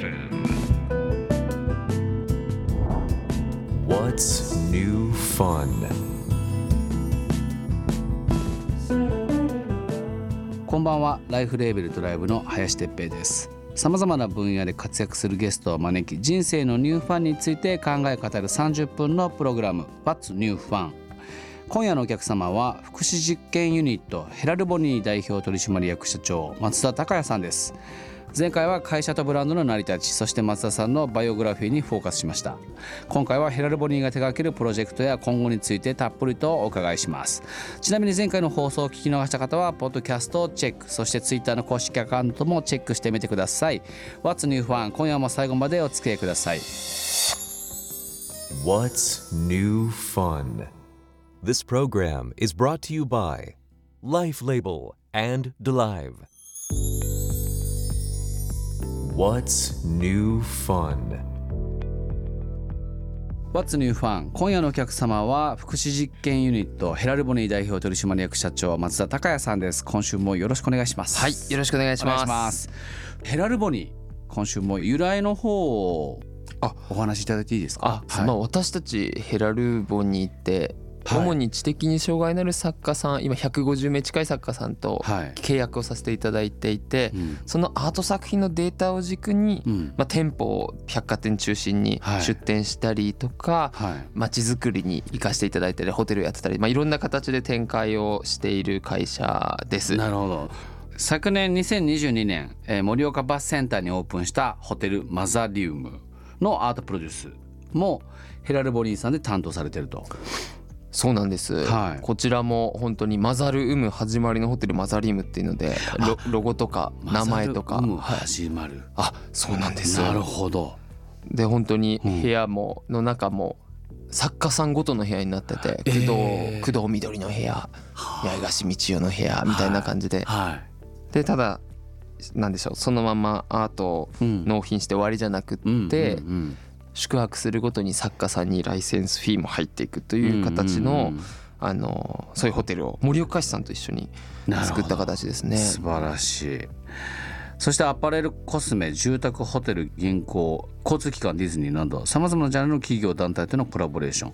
FM. What's new fun? こんばんはライフレーベルドライブの林哲平ですさまざまな分野で活躍するゲストを招き人生のニューファンについて考え語る30分のプログラム What's New Fun? 今夜のお客様は福祉実験ユニットヘラルボニー代表取締役社長松田孝也さんです前回は会社とブランドの成り立ちそして松田さんのバイオグラフィーにフォーカスしました今回はヘラルボニーが手掛けるプロジェクトや今後についてたっぷりとお伺いしますちなみに前回の放送を聞き逃した方はポッドキャストをチェックそしてツイッターの公式アカウントもチェックしてみてください What's New Fun 今夜も最後までお付き合いください What's new fun? This program is brought to you by Life Label and Delive. What's new fun? What's New Fun? 今夜のお客様は福祉実験ユニットヘラルボニー代表取締役社長松田孝也さんです。今週もよろしくお願いします。はい、よろしくお願いします。します。ヘラルボニー今週も由来の方をあお話しいただいていいですか？あ、まあ私たちヘラルボニーって、はい主に知的に障害のある作家さん今150名近い作家さんとはい。契約をさせていただいていて、うん。そのアート作品のデータを軸に、うん。まあ、店舗を百貨店中心にはい。出店したりとか、はい。街づくりに生かしていただいたりホテルやってたり、まあ、いろんな形で展開をしている会社です。なるほど。昨年2022年、えー盛岡バスセンターにオープンしたホテルマザリウムのアートプロデュースもヘラルボニーさんで担当されてるとそうなんです、はい。こちらも本当にマザルウム始まりのホテルマザリウムっていうのでロロゴとか名前とか、マザルウムはい始まる、あそうなんです。なるほど。で本当にうん。部屋もの中も作家さんごとの部屋になってて工藤,、えー。工藤みどりの部屋八重樫道代の部屋みたいな感じで、はでただなんでしょうそのままアートをい、うん。納品して終わりじゃなくって、うんうん宿泊するごとに作家さんにライセンスフィーも入っていくとうんいう形の、あのそういうホテルを森岡市さんと一緒に作った形ですね。素晴らしい。そしてアパレルコスメ住宅ホテル銀行交通機関ディズニーなどさまざまなジャンルの企業団体とのコラボレーション。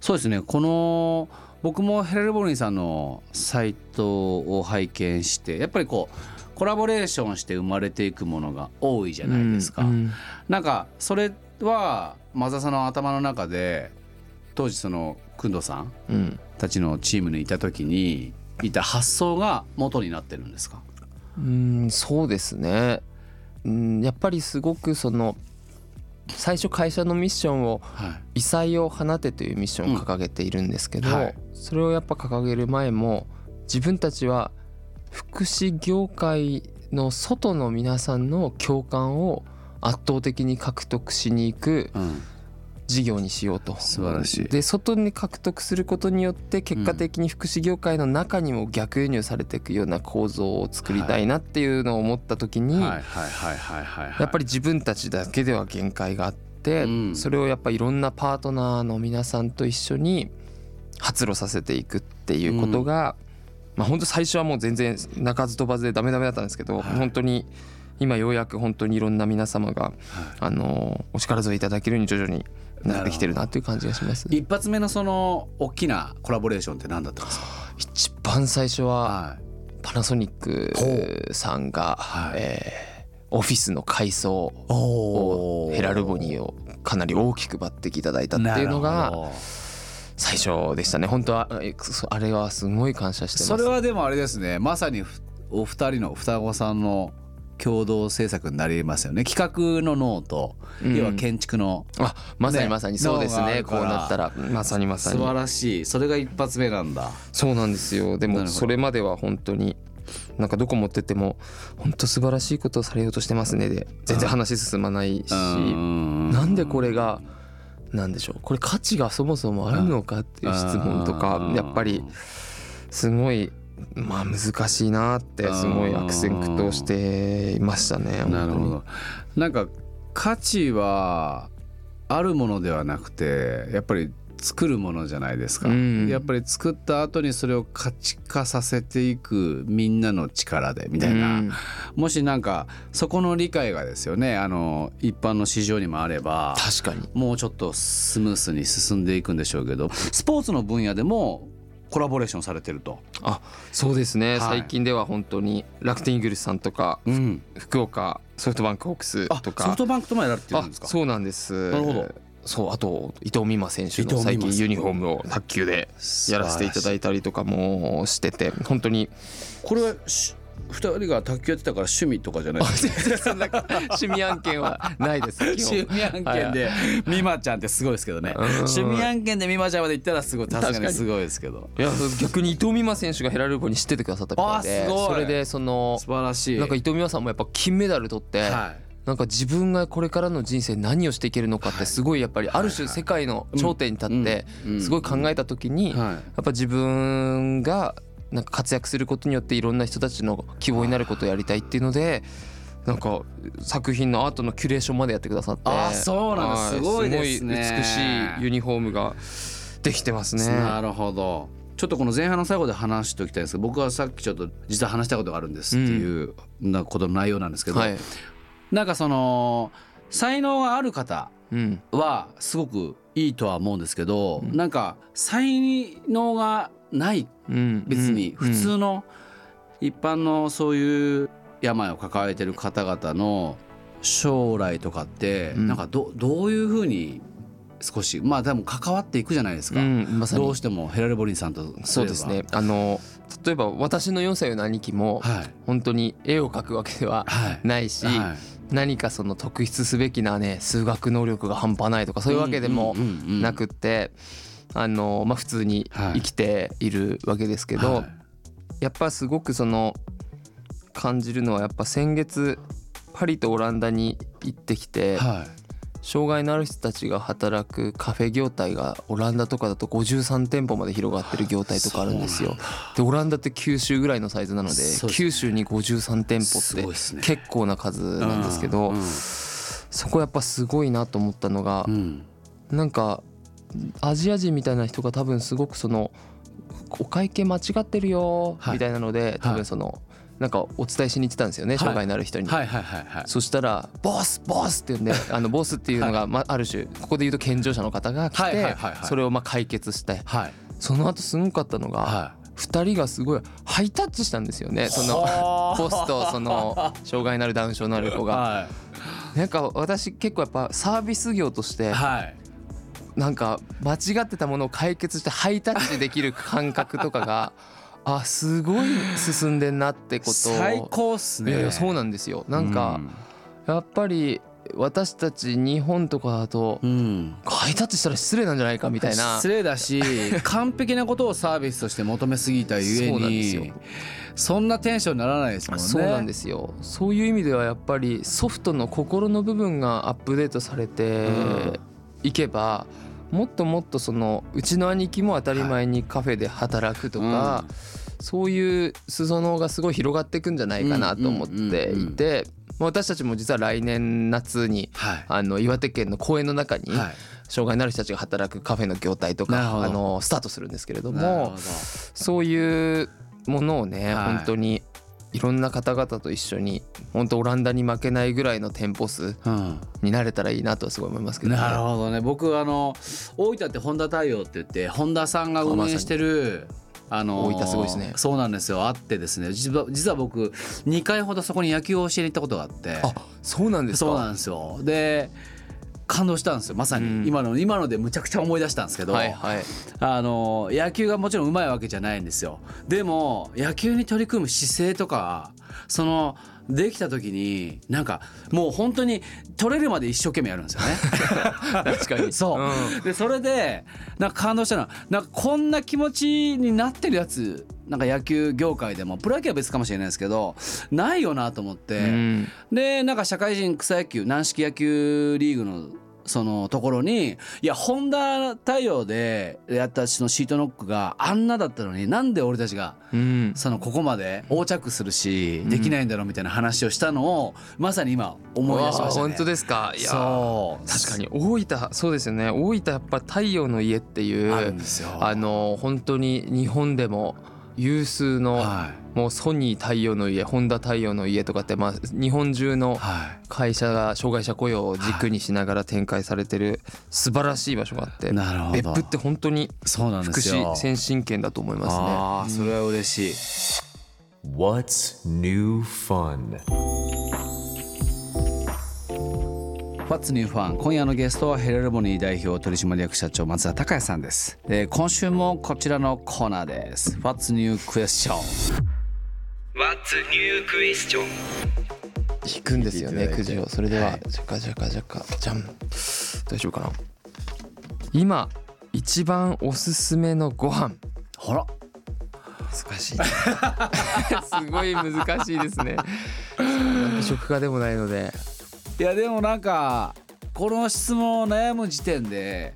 そうですね。この僕もヘラルボニーさんのサイトを拝見してやっぱりこうコラボレーションして生まれていくものが多いじゃないですか。うんうん。なんかそれはマザさんの頭の中で当時その工藤さんうん。たちのチームにいた時にいた発想が元になってるんですか？うんそうですね。うんやっぱりすごくその最初会社のミッションをはい「異彩を放て」というミッションを掲げているんですけど、それをやっぱ掲げる前も自分たちは福祉業界の外の皆さんの共感を圧倒的に獲得しに行くうん。事業にしようと。素晴らしい。で外に獲得することによって結果的に福祉業界の中にも逆輸入されていくような構造を作りたいなっていうのを思った時に、やっぱり自分たちだけでは限界があって、うん。それをやっぱいろんなパートナーの皆さんと一緒に発露させていくっていうことが、まあ本当最初はもう全然鳴かず飛ばずでダメダメだったんですけど、はい。本当に今ようやく本当にいろんな皆様が、あのお力添えいただけるように徐々になってきてるなっていう感じがします。一発目のその大きなコラボレーションって何だったんですか？一番最初ははパナソニックさんが、はい。えーオフィスの改装をヘラルボニーをかなり大きく抜擢いただいたっていうのが最初でしたね。本当はあれはすごい感謝してます。それはでもあれですね。まさにふお二人の双子さんの共同制作になりますよね。企画の脳と、うん。要は建築の。あまさね。にまさに。そうですね。こうなったら。まさにまさに。素晴らしい。それが一発目なんだ。そうなんですよ。でもそれまでは本当になんかどこ持ってっても本当素晴らしいことをされようとしてますね。で全然話進まないし。うん。なんでこれがなんでしょう。これ価値がそもそもあるのかっていう質問とかやっぱりすごいまあ難しいなってすごい悪戦苦闘していましたね。なるほ本ど。なんか価値はあるものではなくてやっぱり作るものじゃないですか、うん。やっぱり作った後にそれを価値化させていくみんなの力でみたいな、うん。もしなんかそこの理解がですよねあの一般の市場にもあれば確かに。もうちょっとスムースに進んでいくんでしょうけどスポーツの分野でもコラボレーションされてると。あそうですね、はい。最近では本当に楽天イーグルスさんとかうん、福岡ソフトバンクホークスあとか。ソフトバンクともやられてるんあですか？そうなんです。なるほど。そうあと伊藤美誠選手の最近ユニフォームを卓球でやらせていただいたりとかもしてて本当にこれはし二人が卓球やってたから趣味とかじゃない趣味案件はないです。趣味案件で美馬ちゃんってすごいですけどね。うん。趣味案件で美馬ちゃんまで行ったらすごい確かににすごいですけど。いや逆に伊藤美誠選手がヘラルボに知っててくださったみたいあでそれでその素晴らしい。なんか伊藤美誠さんもやっぱ金メダル取って、はい。なんか自分がこれからの人生何をしていけるのかってすごいやっぱりある種世界の頂点に立ってうん。すごい考えた時にやはい。っぱ自分がなんか活躍することによっていろんな人たちの希望になることをやりたいっていうのでなんか作品のアートのキュレーションまでやってくださって。あそうなんだはすごいですね。すごい美しいユニフォームができてますね。なるほど。ちょっとこの前半の最後で話しておきたいんです。けど僕はさっきちょっと実は話したことがあるんですっていうなことの内容なんですけど、はい、なんかその才能がある方うんはすごくいいとは思うんですけど、うん。なんか才能がないうん、別にうん普通の一般のそういう病を抱えてる方々の将来とかってうん。なんかどどういうふうに少しまあでも関わっていくじゃないですか、うん、まどうしてもヘラルボリンさんとそうですね。あの例えば私の4歳の兄貴もはい。本当に絵を描くわけでははい。ないし、はい。何かその特筆すべきなね数学能力が半端ないとかそういうわけでもうんうんうんうん。なくってあのまあ普通に生きているわけですけど、はい。やっぱすごくその感じるのはやっぱ先月パリとオランダに行ってきて、はい。障害のある人たちが働くカフェ業態がオランダとかだと53店舗まで広がってる業態とかあるんですよ。でオランダって九州ぐらいのサイズなのでね。九州に53店舗って結構な数なんですけどうん。そこやっぱすごいなと思ったのがうん。なんかアジア人みたいな人が多分すごくそのお会計間違ってるよはい。みたいなので多分そのなんかお伝えしに行ってたんですよねい。障害のある人に。はいはいはいはい。そしたら「ボスボス!」って言うんであのボスっていうのがまあある種ここで言うと健常者の方が来はいはいてはいはい。それをまあ解決してはい。その後すごかったのがは2人がすごいハイタッチしたんですよねそのはあ。ボスとその障害のあるダウン症のある子が。はなんか私結構やっぱサービス業としいてはいなんか間違ってたものを解決してハイタッチできる感覚とかが あすごい進んでんなってこと。を最高っすね。いやいやそうなんですよ。なんかやっぱり私たち日本とかだとうん、うんハイタッチしたら失礼なんじゃないかみたいな。失礼だし 完璧なことをサービスとして求めすぎたゆえにそんなテンションにならないですもんね。そうなんですよ。そういう意味ではやっぱりソフトの心の部分がアップデートされていけば、もっともっとそのうちの兄貴も当たり前にカフェで働くとか、そういう裾野がすごい広がっていくんじゃないかなと思っていて、まあ私たちも実は来年夏にはい。あの岩手県の公園の中にはい。障害のある人たちが働くカフェの業態とかあのスタートするんですけれどもそういうものをね、はい。本当にいろんな方々と一緒に本当オランダに負けないぐらいの店舗数になれたらいいなとはすごい思いますけど。ね。なるほどね。僕あの大分って本田太陽って言って本田さんが運営してるあの大分すごいですね。そうなんですよ。あってですね。実は実は僕2回ほどそこに野球を教えに行ったことがあって。あそうなんですか。そうなんですよ。で感動したんですよまさに、うん。今の今のでむちゃくちゃ思い出したんですけど、はいはい。あの野球がもちろん上手いわけじゃないんですよ。でも野球に取り組む姿勢とかそのできた時になんかもう本当に取れるまで一生懸命やるんですよね。確かに。そう、ん。でそれでなんか感動したのはなんかこんな気持ちになってるやつなんか野球業界でもプロ野球は別かもしれないですけどないよなと思って、うん。でなんか社会人草野球軟式野球リーグのそのところにいやホンダ対応でやったそのシートノックがあんなだったのになんで俺たちがうん。そのここまで横着するしできないんだろうみたいな話をしたのをまさに今思い出しましたね。本当ですか？いやそう。確かに大分そうですよね。大分やっぱ太陽の家っていう。あの本当に日本でも有数の、はいもうソニー太陽の家ホンダ太陽の家とかって、まあ、日本中のは会社が障害者雇用を軸にしながら展開されてる素晴らしい場所があってい、なるほど別府って本当にそうなんで福。祉先進権だと思いますね。ああそれは嬉しい。What's new fun? What's New Fun 今夜のゲストはヘレルボニー代表取締役社長松田孝也さんです、えー今週もこちらのコーナーです。What's New Question What's new question? 引くんですよねくじを。それでは、はい。じゃかじゃかじゃかじゃんどうしようかな？今一番おすすめのご飯。ほら。難しい。すごい難しいですね。美食家でもないのでいやでもなんかこの質問を悩む時点で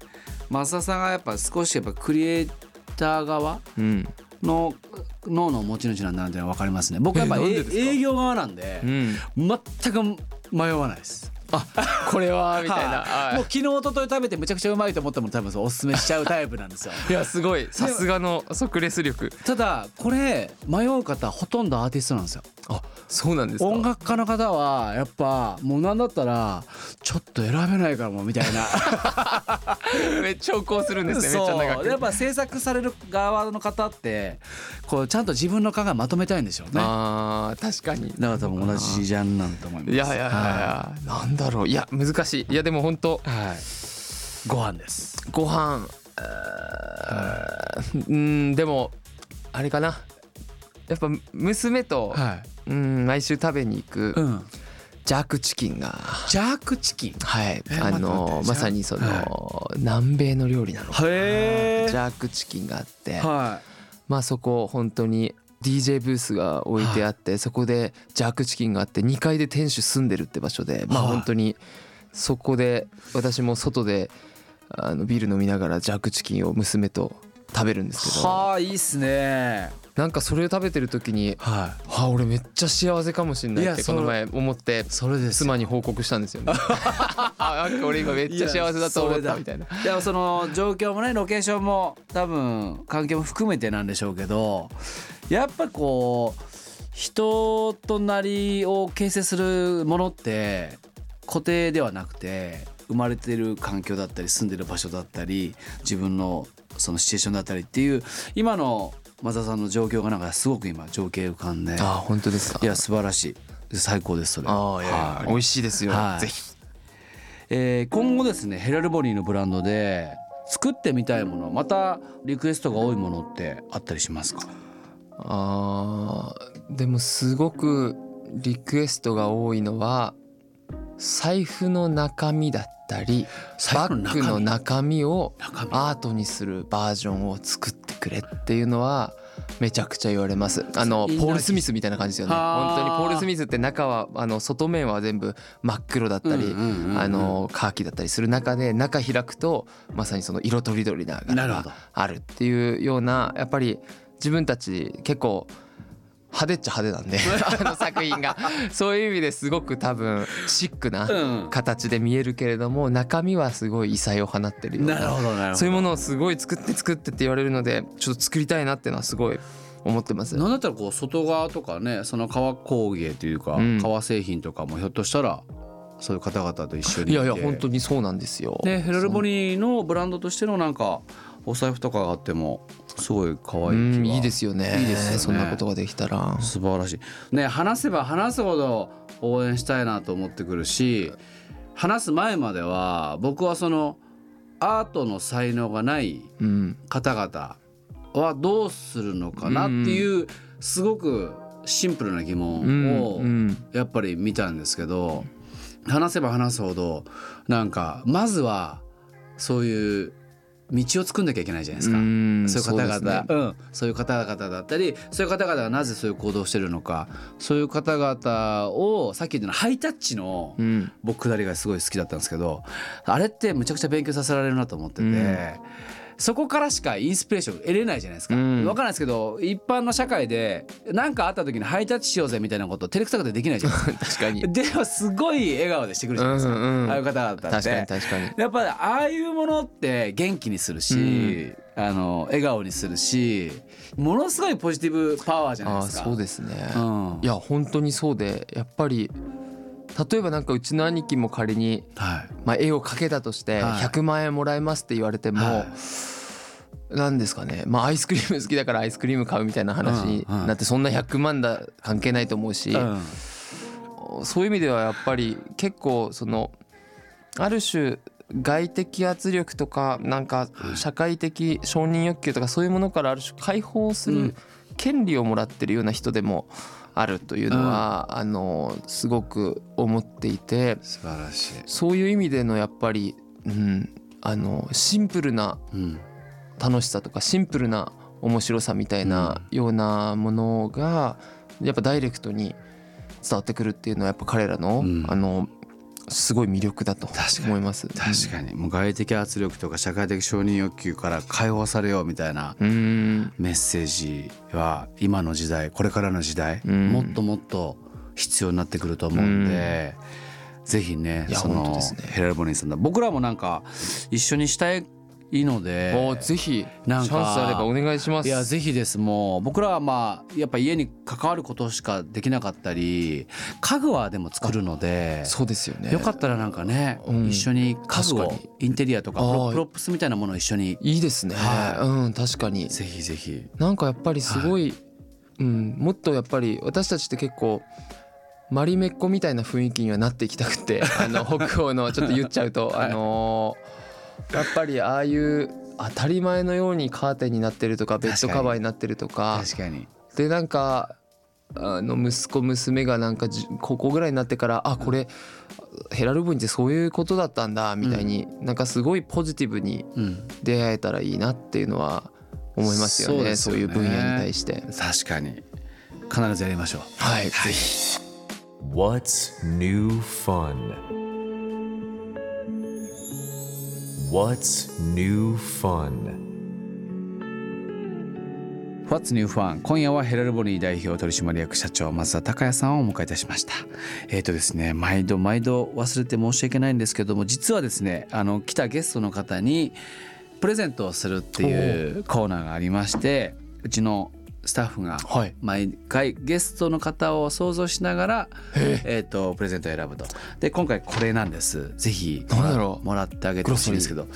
増田さんがやっぱ少しやっぱクリエイター側うん。の脳の持ち主なんだなっていうのは分かりますね。僕はやっぱ営業側なんでうん。全く迷わないですこれは みたいな、はい。もう昨日一昨日食べてむちゃくちゃうまいと思ったもの多分そうおすすめしちゃうタイプなんですよ。いやすごい。さすがの即レス力。ただこれ迷う方ほとんどアーティストなんですよ。あそうなんですか。音楽家の方はやっぱもうなんだったらちょっと選べないかもみたいな。めっちゃ長考するんですねめっちゃ長く。やっぱ制作される側の方ってこうちゃんと自分の考えまとめたいんでしょうね。だかあー確かに。ら多分同じジャンルなんだと思います。いやいやいやいや、なんだろう。いや難しい。いやでも本当はい、はい、ご飯です。ご飯うんでもあれかな。やっぱ娘と、はい。うん毎週食べに行くうん。ジャークチキンが。ジャークチキン？はい。えあのまさにその、は南米の料理なのかな。へジャークチキンがあって、はまあそこ本当に DJ ブースが置いてあって、そこでジャークチキンがあって2階で店主住んでるって場所でまあはい本当にそこで私も外であのビール飲みながらジャークチキンを娘と食べるんですけいど。はあいいっすね。なんかそれを食べてる時にはあ俺めっちゃ幸せかもしれないってこの前思っていそれです妻に報告したんですよ。ね あなんか俺今めっちゃ幸せだと思ったみたいな。でもその状況もねロケーションも多分環境も含めてなんでしょうけどやっぱこう人となりを形成するものって固定ではなくて生まれてる環境だったり住んでる場所だったり自分のそのシチュエーションだったりっていう今の松田さんの状況がなんかすごく今情景浮かんであ本当ですか？いや素晴らしい。最高ですそれああいやはい。美味しいですよ、はい。ぜひ。えー今後ですねヘラルボニーのブランドで作ってみたいものまたリクエストが多いものってあったりしますか？あーでもすごくリクエストが多いのは財布の中身だったりバッグの中身をアートにするバージョンを作ってくれっていうのはめちゃくちゃ言われます。あのポール・スミスみたいな感じですよね。本当にポール・スミスって中はあの外面は全部真っ黒だったりあのカーキだったりする中で中開くとまさにその色とりどりな柄があるっていうようなやっぱり自分たち結構派手っちゃ派手なんで。あの作品が。そういう意味ですごく多分シックなうん。形で見えるけれども中身はすごい異彩を放ってるような。るほどなるほど。そういうものをすごい作って作ってって言われるのでちょっと作りたいなっていうのはすごい思ってます。なんだったらこう外側とかねその革工芸というか、うん。革製品とかもひょっとしたらそういう方々と一緒にいやいやて本当にそうなんですよ。でヘラルボニーのブランドとしてのなんかお財布とかがあってもすごい可愛いいいですよね。いいですよねそんなことができたら。素晴らしいね話せば話すほど応援したいなと思ってくるし話す前までは僕はそのアートの才能がないうん方々はどうするのかなっていうすごくシンプルな疑うん問をうんやっぱり見たんですけど話せば話すほどなんかまずはそういう道を作んなきゃいけないじゃないですか。んそういう方々。そうね。うん、そういう方々だったりそういう方々がなぜそういう行動をしてるのか。そういう方々をさっき言ったのハイタッチのうん。僕下りがすごい好きだったんですけどあれってむちゃくちゃ勉強させられるなと思ってて、うんそこからしかインスピレーション得れないじゃないですか。うんわかんないですけど一般の社会で何かあった時にハイタッチしようぜみたいなこと照れくさくてできないじゃないですか。確かにでもすごい笑顔でしてくるじゃないですか、うんうんああいう方々って。確かに確かにやっぱりああいうものって元気にするし、あの笑顔にするしものすごいポジティブパワーじゃないですか。そうですね、うんいや本当にそうでやっぱり例えばなんかうちの兄貴も仮に、はい。まあ、絵を描けたとしてはい。100万円もらえますって言われても、はい。なんですかね。まあアイスクリーム好きだからアイスクリーム買うみたいな話になってそんな100万だ関係ないと思うし、うん。そういう意味ではやっぱり結構そのある種外的圧力とかなんか社会的承認欲求とかそういうものからある種解放する権利をもらってるような人でもあるというのは、あのすごく思っていて素晴らしい。そういう意味でのやっぱり、うん、あのシンプルなうん楽しさとかシンプルな面白さみたいなようなものがやっぱダイレクトに伝わってくるっていうのはやっぱ彼らの、うんあのすごい魅力だと確かに。思います。確かに。もう外的圧力とか社会的承認欲求から解放されようみたいなメッセージは今の時代これからの時代、うん。もっともっと必要になってくると思うんで、ぜひねそのヘラルボニーさんだ。僕らもなんか一緒にしたいのでおぜひチャンスなんかあればお願いします。いやぜひです。もう僕らはまあやっぱ家に関わることしかできなかったり家具はでも作るのでそうですよね。よかったらなんかね、うん。一緒に家具をインテリアとかプロプロップスみたいなものを一緒に。いいですね。はい。うん確かに。ぜひぜひ。なんかやっぱりすごい、うんもっとやっぱり私たちって結構マリメッコみたいな雰囲気にはなっていきたくてあの北欧のちょっと言っちゃうと、あのーやっぱりああいう当たり前のようにカーテンになってるとかベッドカバーになってるとか。確かに。でなんかあの息子娘がなんかじ高校ぐらいになってからあこれヘラルボニーってそういうことだったんだみたいに、なんかすごいポジティブにうん。出会えたらいいなっていうのは思いますよねそういう分野に対して。確かに。必ずやりましょう。はい、ぜひ What's new fun? What's new fun? What's New Fun? 今夜はヘラルボニー代表取締役社長松田孝也さんをお迎えいたしましたえっ、とですね毎度毎度忘れて申し訳ないんですけども実はですねあの来たゲストの方にプレゼントをするっていうコーナーがありましてうちのスタッフがはい。毎回ゲストの方を想像しながら、え。ー、とプレゼントを選ぶと。で今回これなんです。ぜひもらなんだろう。もらってあげてほしいんですけど。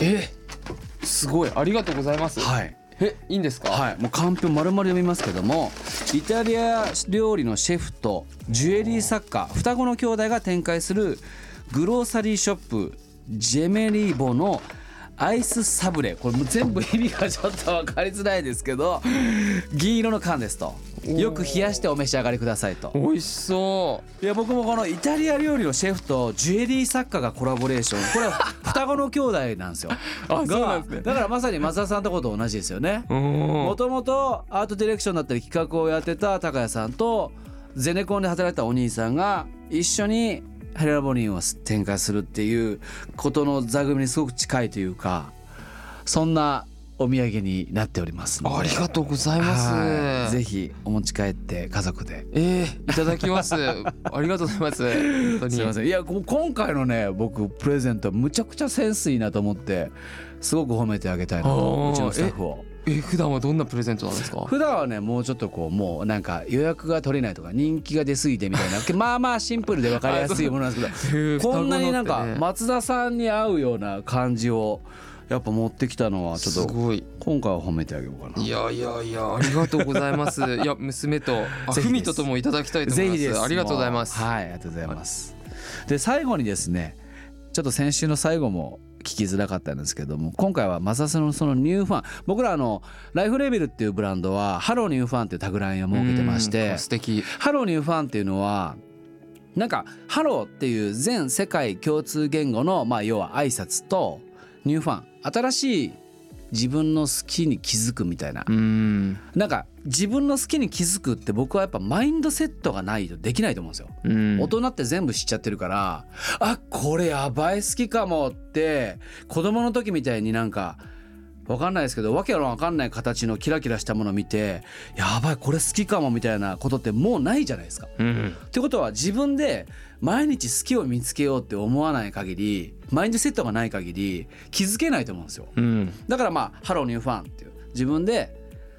え？すごい。ありがとうございます。はい。えいいんですか？はい、もうカンペを丸々読みますけどもイタリア料理のシェフとジュエリー作家双子の兄弟が展開するグローサリーショップジェメリーボのアイスサブレこれもう全部意味がちょっと分かりづらいですけど銀色の缶ですと。よく冷やしてお召し上がりくださいと。美味しそう。いや僕もこのイタリア料理のシェフとジュエリー作家がコラボレーション。これは双子の兄弟なんですよ。あそうなんですね。がだからまさに松田さんとこと同じですよね。ももともとアートディレクションだったり企画をやってた高谷さんとゼネコンで働いたお兄さんが一緒にヘラボニーを展開するっていうことの座組にすごく近いというかそんなお土産になっておりますありがとうございます。はい。ぜひお持ち帰って家族で。えー、いただきます。ありがとうございます。本当に。すいません。いやこ今回のね僕プレゼントむちゃくちゃセンスいいなと思ってすごく褒めてあげたいなうちのスタッフを。え普段はどんなプレゼントなんですか？普段はねもうちょっとこうもうなんか予約が取れないとか人気が出過ぎてみたいな。まあまあシンプルで分かりやすいものなんですけど こんなになんか松田さんに合うような感じをやっぱ持ってきたのはちょっと今回は褒めてあげようかな。いやいやいやありがとうございます。いや娘とふみとともいただきたいと思います。ぜひです。ありがとうございます。はいありがとうございます。で最後にですねちょっと先週の最後も聞きづらかったんですけども今回はマサスのそのニューファン僕らあのライフレーベルっていうブランドは Hello New Fun っていうタグラインを設けてましてうん素敵。 Hello New Fun っていうのはなんかハローっていう全世界共通言語のまあ要は挨拶とニューファン。新しい自分の好きに気づくみたいな、うんなんか自分の好きに気づくって僕はやっぱマインドセットがないとできないと思うんですよ。うん大人って全部知っちゃってるからあこれやばい好きかもって子供の時みたいになんかわかんないですけどわけのわかんない形のキラキラしたものを見てやばいこれ好きかもみたいなことってもうないじゃないですか。うんってことは自分で毎日好きを見つけようって思わない限りマインドセットがない限り気づけないと思うんですよ。うん。だからまあ「Hello New Fun」っていう自分で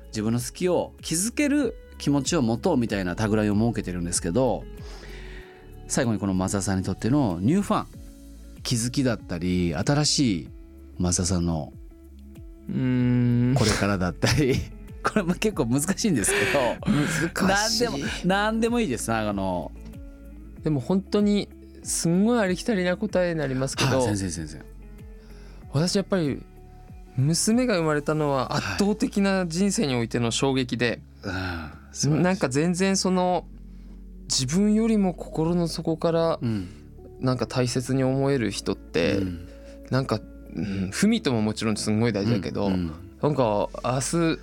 自分の好きを気づける気持ちを持とうみたいなタグラインを設けてるんですけど最後にこの松田さんにとってのニューファン気づきだったり新しい松田さんのうん。これからだったり これも結構難しいんですけど難しい。何でも何でもいいです。あのでも本当にすんごいありきたりな答えになりますけど、はい先生先生。私やっぱり娘が生まれたのは圧倒的な人生においての衝撃で、うんなんか全然その自分よりも心の底からうん。なんか大切に思える人って、うん。なんか、うん、文とももちろんすんごい大事だけど、うんなんか明日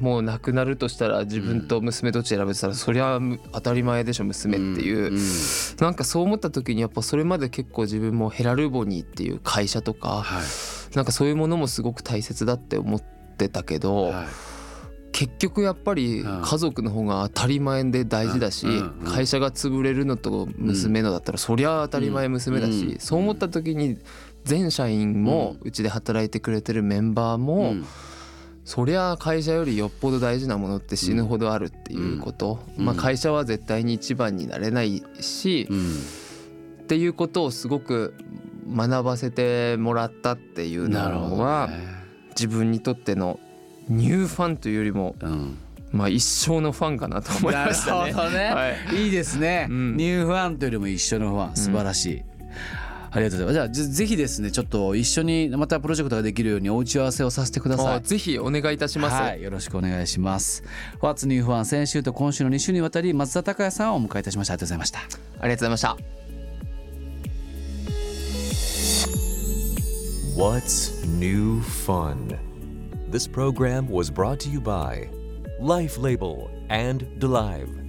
もう亡くなるとしたら自分と娘どっち選べてたら、そりゃむ当たり前でしょ娘っていう、んん。なんかそう思った時にやっぱそれまで結構自分もヘラルボニーっていう会社とかはい。なんかそういうものもすごく大切だって思ってたけど、はい。結局やっぱりうん。家族の方が当たり前で大事だし、会社が潰れるのと娘のだったらそりゃ当たり前娘だし、うん。そう思った時に全社員もうちで働いてくれてるメンバーも、うんそりゃ会社よりよっぽど大事なものって死ぬほどあるっていうこと、うん。まあ、会社は絶対に一番になれないし、うん。っていうことをすごく学ばせてもらったっていうのは、ね。自分にとってのニューファンというよりも、うん。まあ、一生のファンかなと思いましたね。なるほどね、はい。い、いですね、うん。ニューファンというよりも一緒のファン。素晴らしい、ありがとうございますじゃあぜぜひですねちょっと一緒にまたプロジェクトができるようにお打ち合わせをさせてくださいあぜひお願いいたします。はい、よろしくお願いします。What's New ファン先週と今週の2週にわたり松田孝也さんをお迎えいたしました。ありがとうございました。ありがとうございました。What's New Fun? This program was brought to you by Life Label and DeLive.